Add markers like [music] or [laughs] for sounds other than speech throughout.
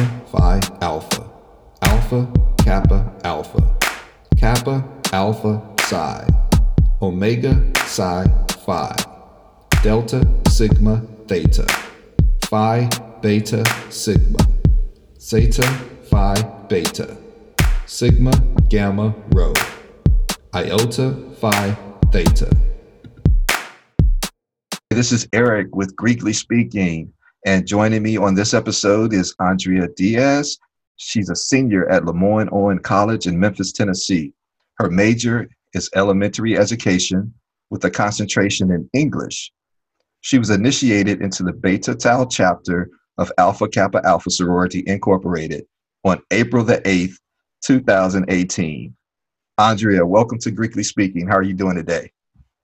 Alpha Phi Alpha, Alpha Kappa Alpha, Kappa Alpha Psi, Omega Psi Phi, Delta Sigma Theta, Phi Beta Sigma, Zeta Phi Beta, Sigma Gamma Rho, Iota Phi Theta. This is Eric with Greekly Speaking, and joining me on this episode is Andrea Diaz. She's a senior at LeMoyne Owen College in Memphis, Tennessee. Her major is elementary education with a concentration in English. She was initiated into the Beta Tau chapter of Alpha Kappa Alpha Sorority Incorporated on April the 8th, 2018. Andrea, welcome to Greekly Speaking. How are you doing today?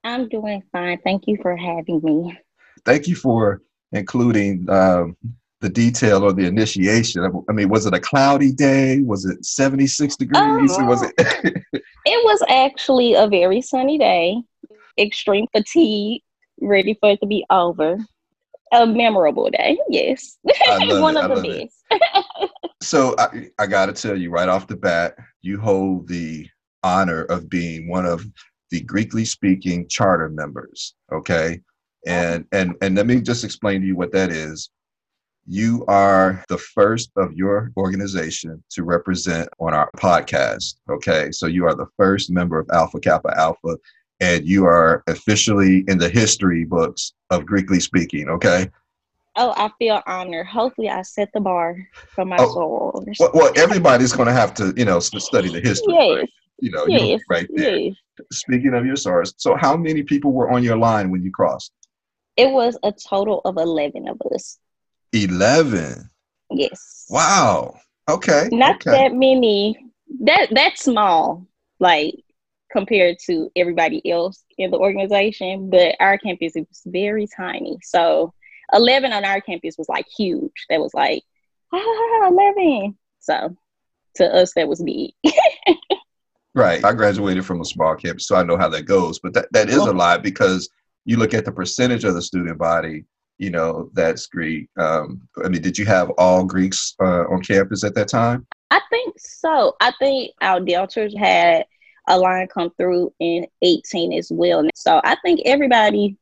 I'm doing fine. Thank you for having me. Thank you for including um, the detail or the initiation. I mean, was it a cloudy day? Was it 76 degrees? Oh, was it? [laughs] it was actually a very sunny day. Extreme fatigue, ready for it to be over. A memorable day, yes. [laughs] One it, of the best. [laughs] so I, I got to tell you right off the bat, you hold the honor of being one of the Greekly speaking charter members. Okay. And and and let me just explain to you what that is. You are the first of your organization to represent on our podcast. Okay. So you are the first member of Alpha Kappa Alpha, and you are officially in the history books of Greekly speaking. Okay. Oh, I feel honored. Hopefully, I set the bar for my oh, soul. Well, well, everybody's going to have to, you know, study the history. Yes. Right? You know, yes. right there. Yes. Speaking of your sorors, so how many people were on your line when you crossed? It was a total of 11 of us. 11? Yes. Wow. Okay. Not okay. that many. That That's small, like compared to everybody else in the organization, but our campus is very tiny. So 11 on our campus was like huge. That was like, ah, 11. So to us, that was big. [laughs] Right. I graduated from a small campus, so I know how that goes. But that, that is a lot because you look at the percentage of the student body, you know, that's Greek. Um, I mean, did you have all Greeks uh, on campus at that time? I think so. I think our Deltas had a line come through in 18 as well. So I think everybody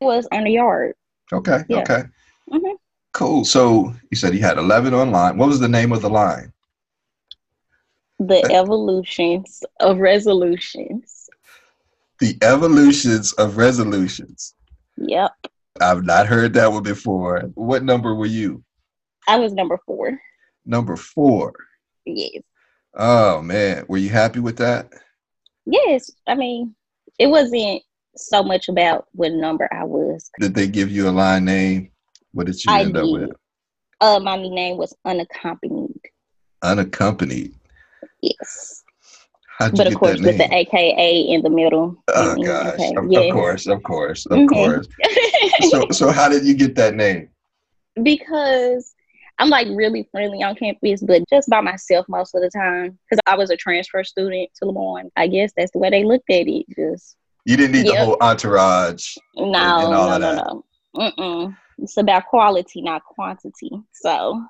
was on the yard. Okay. Yeah. Okay. Mm-hmm. Cool. So you said you had 11 online. What was the name of the line? The evolutions of resolutions. The evolutions of resolutions. Yep. I've not heard that one before. What number were you? I was number four. Number four. Yes. Oh man, were you happy with that? Yes. I mean, it wasn't so much about what number I was. Did they give you a line name? What did you I end did. up with? Uh, my name was unaccompanied. Unaccompanied. Yes. But of course, with the AKA in the middle. Oh gosh! Of, yes. of, course, of course, of mm-hmm. course. [laughs] so, so how did you get that name? Because I'm like really friendly on campus, but just by myself most of the time. Because I was a transfer student to LeMoyne. I guess that's the way they looked at it. Just you didn't need yep. the whole entourage. No, no, no, no. Mm-mm. It's about quality, not quantity. So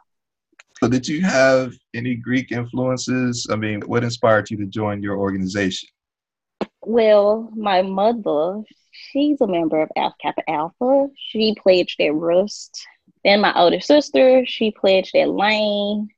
so, did you have any Greek influences? I mean, what inspired you to join your organization? Well, my mother, she's a member of Alpha Kappa Alpha. She pledged at Rust. Then my older sister, she pledged at Lane.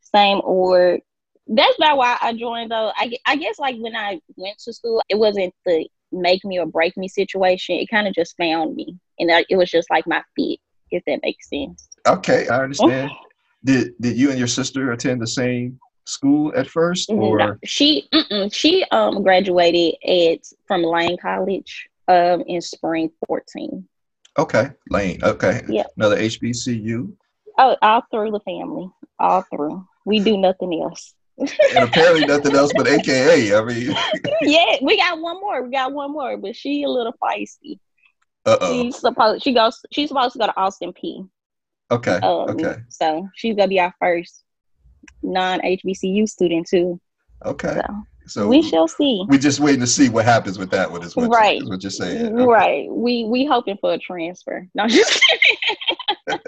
Same org. That's not why I joined though. I, I guess like when I went to school, it wasn't the make me or break me situation. It kind of just found me, and it was just like my fit, if that makes sense. Okay, I understand. [laughs] Did did you and your sister attend the same school at first, or no, she she um graduated at from Lane College um in spring fourteen. Okay, Lane. Okay. Yeah. Another HBCU. Oh, all through the family, all through. We do nothing else. and apparently nothing else but AKA. I mean. [laughs] yeah, we got one more. We got one more, but she a little feisty. Uh oh. She's supposed she goes. She's supposed to go to Austin Peay. Okay. Um, okay. So she's gonna be our first non HBCU student too. Okay. So, so, we shall see. We're just waiting to see what happens with that one. Is what right? You, is what you're saying. Okay. Right. We we hoping for a transfer. [laughs] No, just [laughs]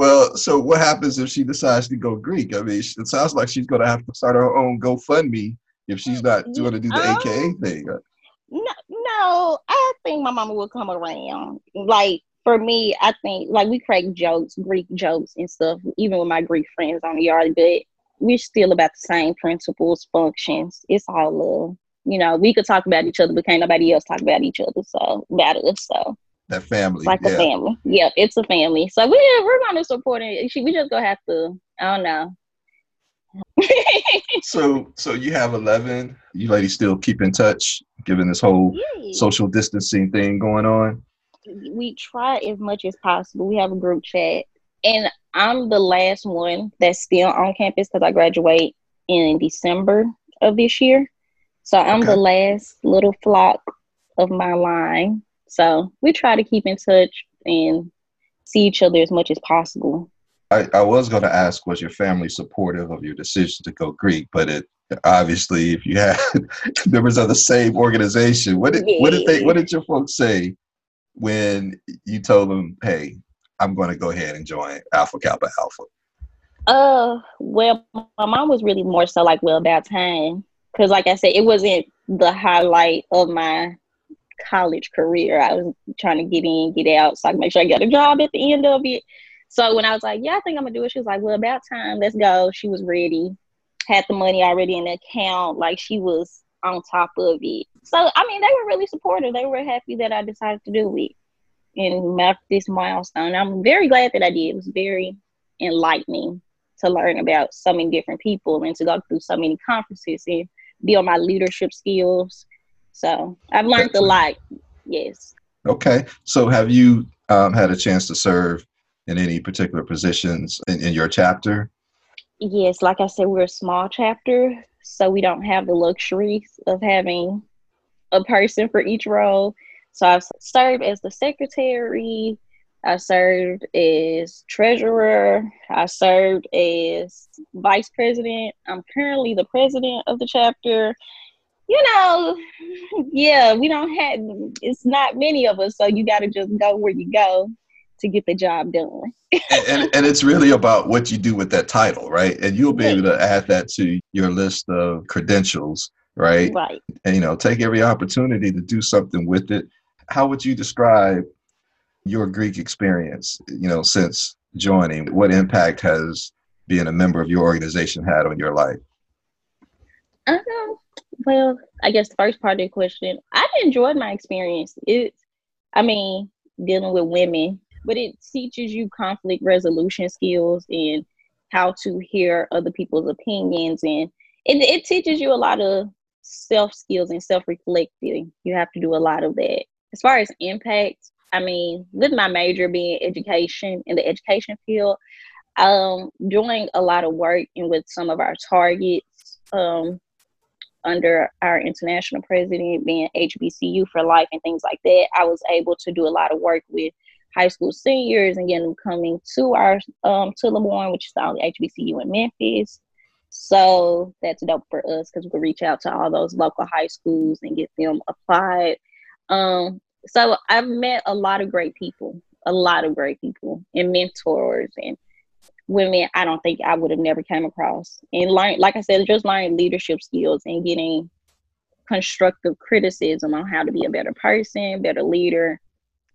Well, so what happens if she decides to go Greek? I mean, it sounds like she's going to have to start her own GoFundMe if she's not going to do the um, AKA thing. No, no, I think my mama will come around. Like for me, I think like we crack jokes, Greek jokes and stuff, even with my Greek friends on the yard, but we're still about the same principles, functions. It's all love. You know, we could talk about each other, but can't nobody else talk about each other. So about us. So that family, like yeah. a family. Yep, it's a family. So we we're gonna support it. We just gonna have to. I don't know. [laughs] so so you have 11 you ladies still keep in touch given this whole social distancing thing going on we try as much as possible we have a group chat and i'm the last one that's still on campus because i graduate in december of this year so i'm okay. the last little flock of my line so we try to keep in touch and see each other as much as possible I, I was going to ask, was your family supportive of your decision to go Greek? But it obviously, if you had [laughs] members of the same organization, what did yeah. what did they what did your folks say when you told them, "Hey, I'm going to go ahead and join Alpha Kappa Alpha"? Uh, well, my mom was really more so like, "Well, about time," because, like I said, it wasn't the highlight of my college career. I was trying to get in, get out, so I can make sure I got a job at the end of it. So when I was like, yeah, I think I'm gonna do it, she was like, well, about time, let's go. She was ready, had the money already in the account, like she was on top of it. So I mean, they were really supportive. They were happy that I decided to do it and mark this milestone. I'm very glad that I did. It was very enlightening to learn about so many different people and to go through so many conferences and build my leadership skills. So I've learned a lot. Yes. Okay. So have you um, had a chance to serve in any particular positions in, in your chapter? Yes, like I said, we're a small chapter, so we don't have the luxuries of having a person for each role. So I've served as the secretary, I served as treasurer, I served as vice president. I'm currently the president of the chapter. You know, yeah, we don't have it's not many of us, so you got to just go where you go to get the job done. and, and, and, it's really about what you do with that title, right? And you'll be able to add that to your list of credentials, right? Right. And, you know, take every opportunity to do something with it. How would you describe your Greek experience, you know, since joining? What impact has being a member of your organization had on your life? Um, well, I guess the first part of the question, I enjoyed my experience. It, I mean, dealing with women but it teaches you conflict resolution skills and how to hear other people's opinions and it, it teaches you a lot of self skills and self reflecting you have to do a lot of that as far as impact i mean with my major being education in the education field um doing a lot of work and with some of our targets um under our international president being hbcu for life and things like that i was able to do a lot of work with high school seniors and getting them coming to our um to LeMoyne, which is the only HBCU in Memphis. So that's dope for us because we can reach out to all those local high schools and get them applied. Um, so I've met a lot of great people, a lot of great people and mentors and women I don't think I would have never came across. And learn, like I said, just learning leadership skills and getting constructive criticism on how to be a better person, better leader,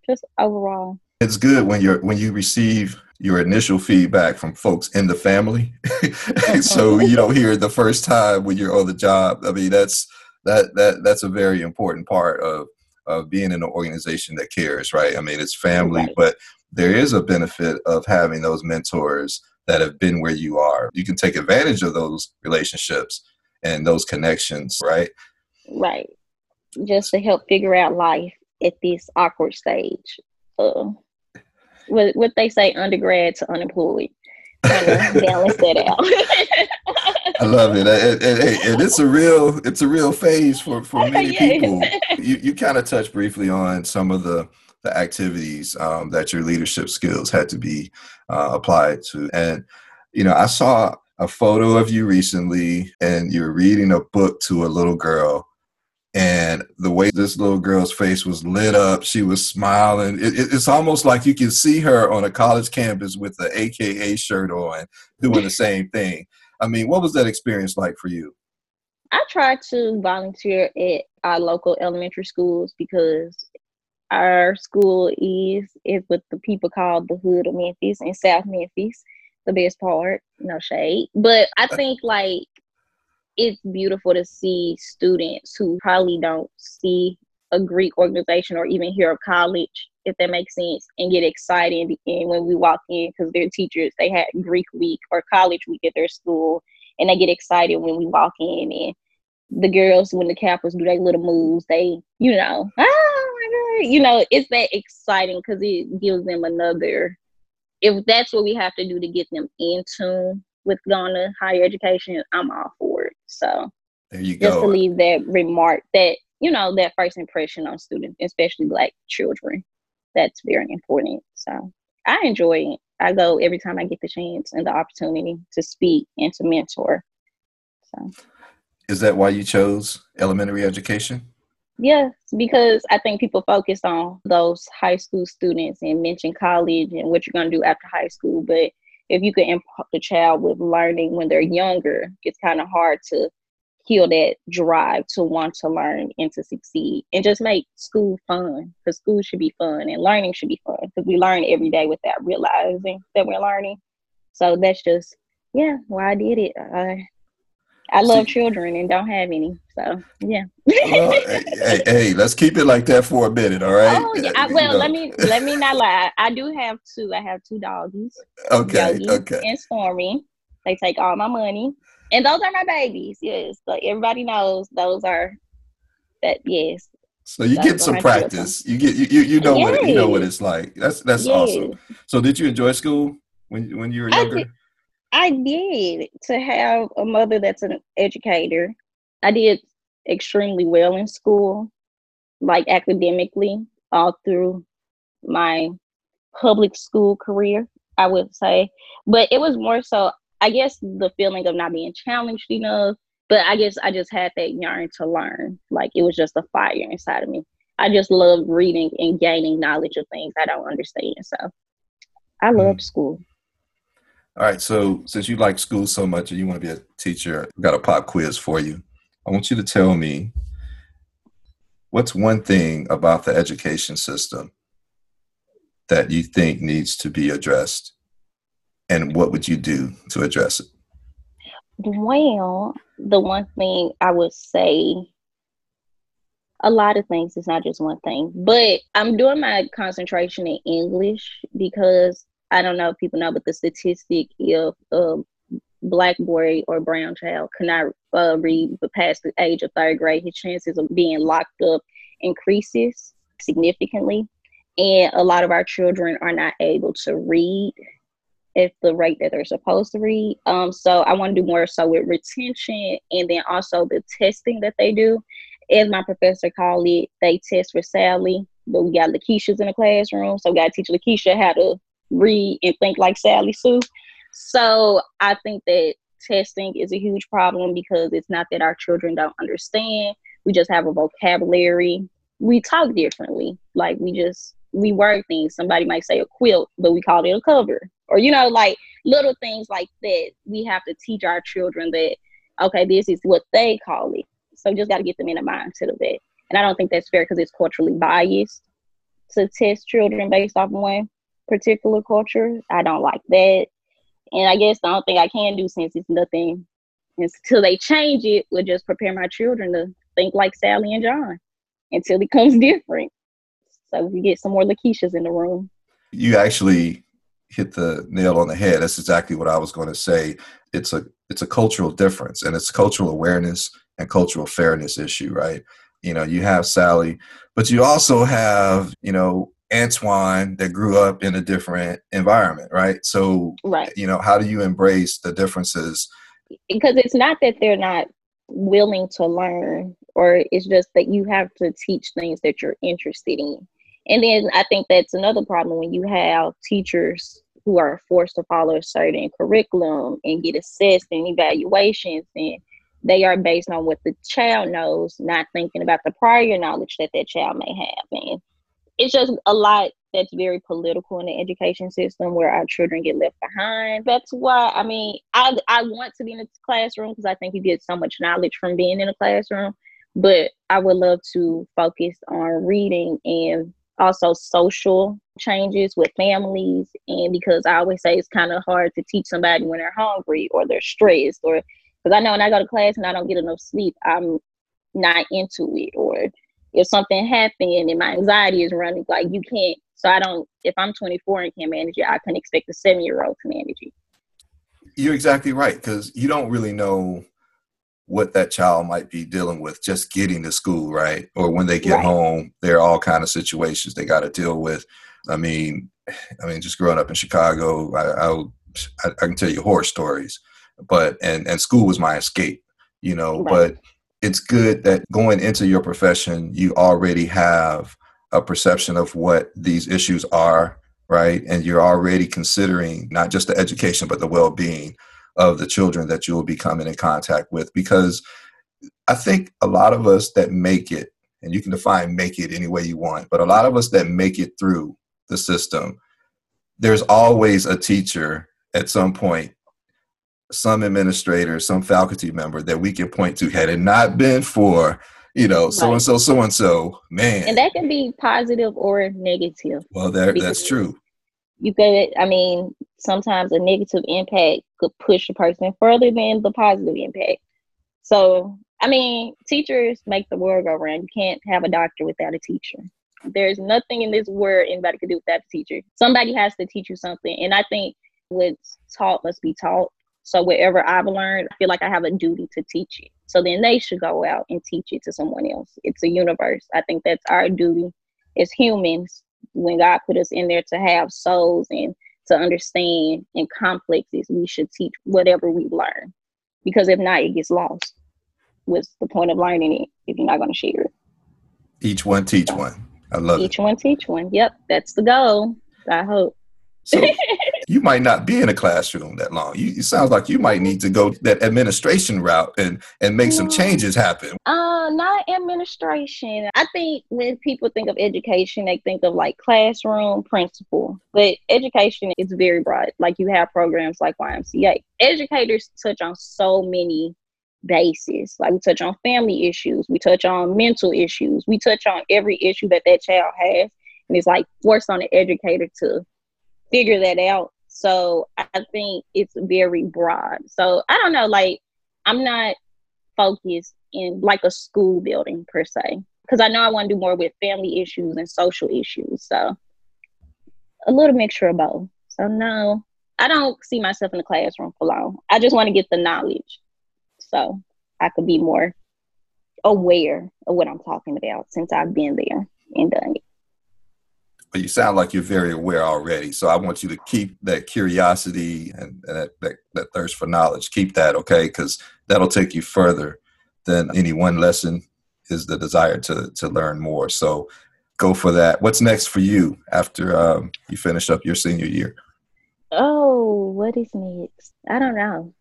just overall it's good when you're when you receive your initial feedback from folks in the family. [laughs] So you don't hear it the first time when you're on the job. I mean that's that that that's a very important part of of being in an organization that cares right? I mean it's family right. but there is a benefit of having those mentors that have been where you are. You can take advantage of those relationships and those connections right? Right. Just to help figure out life at this awkward stage uh, what what they say undergrad to unemployed. [laughs] balance that out. I love it. And, and, and, it's a real it's a real phase for for [laughs] many yes. people. You you kind of touched briefly on some of the the activities um, that your leadership skills had to be uh, applied to, and you know I saw a photo of you recently, and you're reading a book to a little girl, and the way this little girl's face was lit up, she was smiling. It, it, it's almost like you can see her on a college campus with the AKA shirt on, doing the same thing. I mean, what was that experience like for you? I try to volunteer at our local elementary schools because our school is is what the people call the hood of Memphis and South Memphis. The best part, no shade, but I uh, think like it's beautiful to see students who probably don't see a Greek organization or even hear of college, if that makes sense, and get excited and when we walk in because their teachers they had Greek week or college week at their school, and they get excited when we walk in and the girls when the campers do their little moves, they you know, ah, oh my god, you know, it's that exciting because it gives them another. If that's what we have to do to get them in tune with going to higher education, I'm all for. So there you go. Just to leave that remark that, you know, that first impression on students, especially black children. That's very important. So I enjoy it. I go every time I get the chance and the opportunity to speak and to mentor. So is that why you chose elementary education? Yes, because I think people focus on those high school students and mention college and what you're going to do after high school. But if you can impart the child with learning when they're younger, it's kind of hard to kill that drive to want to learn and to succeed and just make school fun because school should be fun and learning should be fun because we learn every day without realizing that we're learning. So that's just, yeah, why I did it. I I love children and don't have any. So yeah. well, [laughs] hey, hey, let's keep it like that for a minute, all right? Oh yeah. Uh, I, well, let me let me not lie. I do have two. I have two doggies. [laughs] Okay. Yogi okay. And Stormy. They take all my money, and those are my babies. Yes, like everybody knows, those are that. Yes. So you get some practice. You get you you, you know yes. what you know what it's like. That's that's yes. awesome. So did you enjoy school when when you were younger? I did to have a mother that's an educator. I did extremely well in school, like academically, all through my public school career, I would say. But it was more so, I guess, the feeling of not being challenged enough. But I guess I just had that yearn to learn. Like it was just a fire inside of me. I just love reading and gaining knowledge of things I don't understand. So I loved mm. school. All right. So since you like school so much and you want to be a teacher, I've got a pop quiz for you. I want you to tell me what's one thing about the education system that you think needs to be addressed and what would you do to address it? Well, the one thing I would say a lot of things. It's not just one thing. But I'm doing my concentration in English because I don't know if people know, but the statistic if a black boy or brown child cannot uh, read past the age of third grade, his chances of being locked up increases significantly. And a lot of our children are not able to read at the rate that they're supposed to read. Um, so I want to do more so with retention and then also the testing that they do. As my professor called it, they test for Sally, but we got Lakeisha's in the classroom. So we got to teach Lakeisha how to read and think like Sally Sue. So I think that testing is a huge problem because it's not that our children don't understand. We just have a vocabulary. We talk differently. Like we just we word things. Somebody might say a quilt, but we call it a cover. Or you know, like little things like that. We have to teach our children that okay, this is what they call it. So just got to get them in a mindset of that. And I don't think that's fair because it's culturally biased to test children based off one particular culture. I don't like that. And I guess the only thing I can do since it's nothing until they change it would just prepare my children to think like Sally and John until it [laughs] becomes different. So we get some more Lakeishas in the room. You actually hit the nail on the head. That's exactly what I was going to say. It's a it's a cultural difference and it's cultural awareness and cultural fairness issue, right? You know, you have Sally, but you also have, you know, Antoine that grew up in a different environment, right? So, right. you know, how do you embrace the differences? Because it's not that they're not willing to learn, or it's just that you have to teach things that you're interested in. And then I think that's another problem when you have teachers who are forced to follow a certain curriculum and get assessed and evaluations and they are based on what the child knows, not thinking about the prior knowledge that that child may have. And it's just a lot that's very political in the education system where our children get left behind. That's why I mean I I want to be in the classroom because I think you get so much knowledge from being in a classroom. But I would love to focus on reading and also social changes with families. And because I always say it's kind of hard to teach somebody when they're hungry or they're stressed or because I know when I go to class and I don't get enough sleep, I'm not into it. Or if something happened and my anxiety is running, like you can't. So I don't. If I'm 24 and can't manage it, I can expect a seven year old to manage it. You're exactly right because you don't really know what that child might be dealing with just getting to school, right? Or when they get right. home, there are all kind of situations they got to deal with. I mean, I mean, just growing up in Chicago, I, I, I can tell you horror stories but and and school was my escape you know right. but it's good that going into your profession you already have a perception of what these issues are right? And you're already considering not just the education but the well-being of the children that you will be coming in contact with. Because i think a lot of us that make it and you can define make it any way you want but a lot of us that make it through the system there's always a teacher at some point some administrator, some faculty member that we can point to had it not been for, you know, so and so, so and so, man. And that can be positive or negative. Well, that, that's true. You could, I mean, sometimes a negative impact could push a person further than the positive impact. So, I mean, teachers make the world go round. You can't have a doctor without a teacher. There's nothing in this world anybody could do without a teacher. Somebody has to teach you something. And I think what's taught must be taught. So whatever I've learned, I feel like I have a duty to teach it. So then they should go out and teach it to someone else. It's a universe. I think that's our duty as humans when God put us in there to have souls and to understand in complexes, we should teach whatever we learn. Because if not, it gets lost. What's the point of learning it if you're not going to share it? Each one teach one. I love Each it. Each one teach one. Yep, that's the goal. I hope. So [laughs] you might not be in a classroom that long. You, it sounds like you might need to go that administration route and and make some changes happen. Uh, not administration. I think when people think of education, they think of like classroom principal, but education is very broad. Like you have programs like YMCA. Educators touch on so many bases. Like we touch on family issues, we touch on mental issues, we touch on every issue that that child has, and it's like forced on the educator to figure that out. So I think it's very broad. So I don't know, like I'm not focused in like a school building per se, because I know I want to do more with family issues and social issues. So a little mixture of both. So no, I don't see myself in the classroom for long. I just want to get the knowledge, so I could be more aware of what I'm talking about since I've been there and done it but you sound like you're very aware already. So I want you to keep that curiosity and, and that, that, that, thirst for knowledge. Keep that, okay? Because that'll take you further than any one lesson is the desire to, to learn more. So go for that. What's next for you after um, you finish up your senior year? Oh, what is next? I don't know.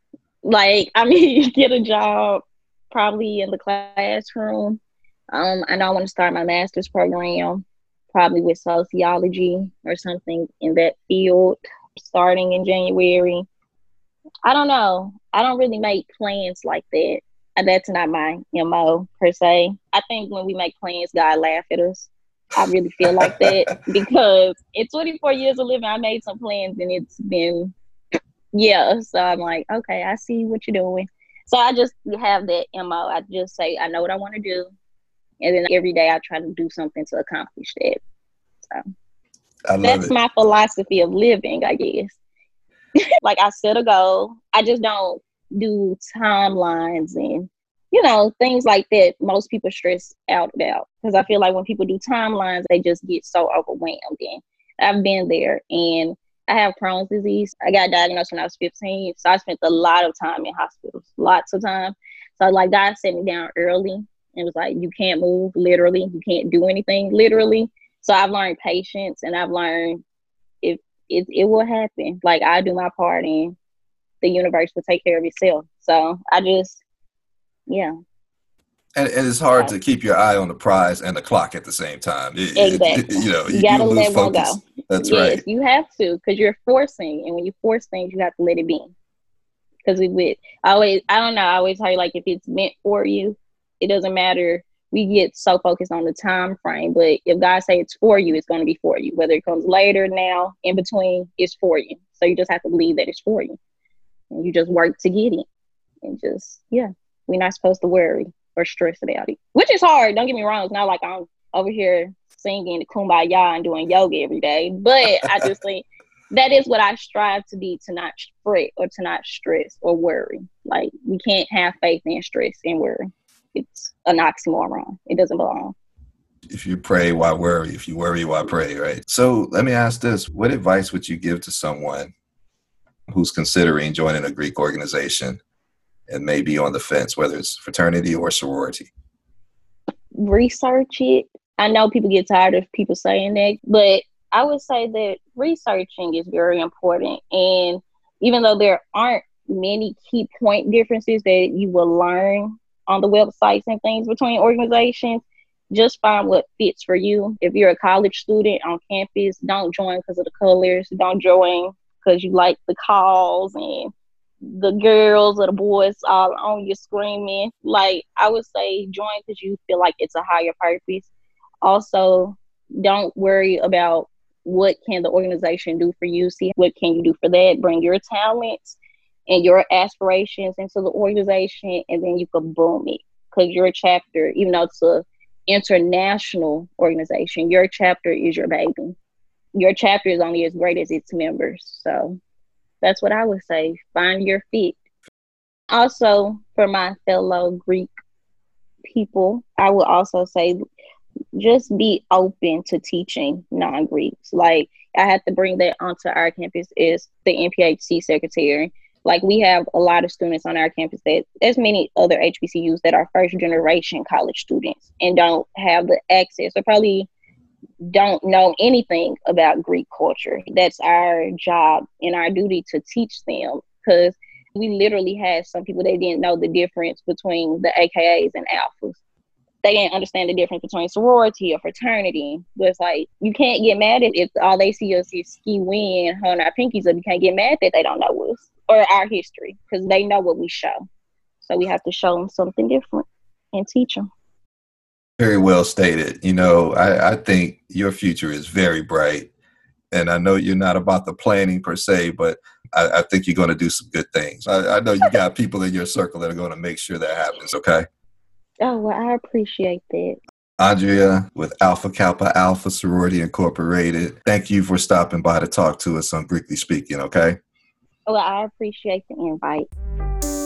Like, I [laughs] mean, you get a job probably in the classroom. Um, I know I want to start my master's program probably with sociology or something in that field starting in January. I don't know. I don't really make plans like that. Uh, that's not my MO per se. I think when we make plans, God laugh at us. I really feel like that [laughs] because in 24 years of living, I made some plans and it's been, yeah. So I'm like, okay, I see what you're doing. So I just have that MO. I just say, I know what I want to do and then every day I try to do something to accomplish that. So that's it. my philosophy of living, I guess. [laughs] like I set a goal. I just don't do timelines and you know things like that. Most people stress out about because I feel like when people do timelines, they just get so overwhelmed. And I've been there, and I have Crohn's disease. I got diagnosed when I was 15, so I spent a lot of time in hospitals, lots of time. So like God set me down early and was like, you can't move literally, you can't do anything literally. So I've learned patience and I've learned if it, it will happen. Like I do my part and the universe will take care of itself. So I just yeah. And, and it's hard to keep your eye on the prize and the clock at the same time. It, exactly. It, you know, you, you gotta let focus. one go. That's yes, right. You have to because you're forcing, and when you force things, you have to let it be. Because we would always, I don't know, I always tell you like if it's meant for you, it doesn't matter. We get so focused on the time frame, but if God say it's for you, it's going to be for you. Whether it comes later, now, in between, it's for you. So you just have to believe that it's for you, and you just work to get it, and just yeah, we're not supposed to worry or stress about it, which is hard. Don't get me wrong. It's not like I'm over here singing the kumbaya and doing yoga every day, but I just [laughs] think that is what I strive to be to not fret or to not stress or worry. Like we can't have faith and stress and worry. It's an oxymoron. It doesn't belong. If you pray, why worry? If you worry, why pray, right? So let me ask this what advice would you give to someone who's considering joining a Greek organization and maybe on the fence, whether it's fraternity or sorority? Research it. I know people get tired of people saying that, but I would say that researching is very important. And even though there aren't many key point differences that you will learn on the websites and things between organizations, just find what fits for you. If you're a college student on campus, don't join because of the colors. Don't join because you like the calls and the girls or the boys all on you screaming. Like I would say join because you feel like it's a higher purpose. Also, don't worry about what can the organization do for you. See what can you do for that. Bring your talents and your aspirations into the organization, and then you can boom it. Because your chapter, even though it's a international organization, your chapter is your baby. Your chapter is only as great as its members. So that's what I would say. Find your fit. Also, for my fellow Greek people, I would also say just be open to teaching non Greeks. Like, I have to bring that onto our campus as the NPHC secretary. Like, we have a lot of students on our campus that, as many other HBCUs, that are first generation college students and don't have the access or probably don't know anything about Greek culture. That's our job and our duty to teach them because we literally had some people that didn't know the difference between the AKAs and alphas. They didn't understand the difference between sorority or fraternity. But it's like you can't get mad at if all they see us is skee-weeing, on our pinkies up. You can't get mad that they don't know us or our history because they know what we show. So we have to show them something different and teach them. Very well stated. You know, I, I think your future is very bright. And I know you're not about the planning per se, but I, I think you're going to do some good things. I, I know you got people in your circle that are going to make sure that happens, okay? Oh, well, I appreciate that. Andrea with Alpha Kappa Alpha Sorority Incorporated. Thank you for stopping by to talk to us on Greekly Speaking, okay? Well, I appreciate the invite.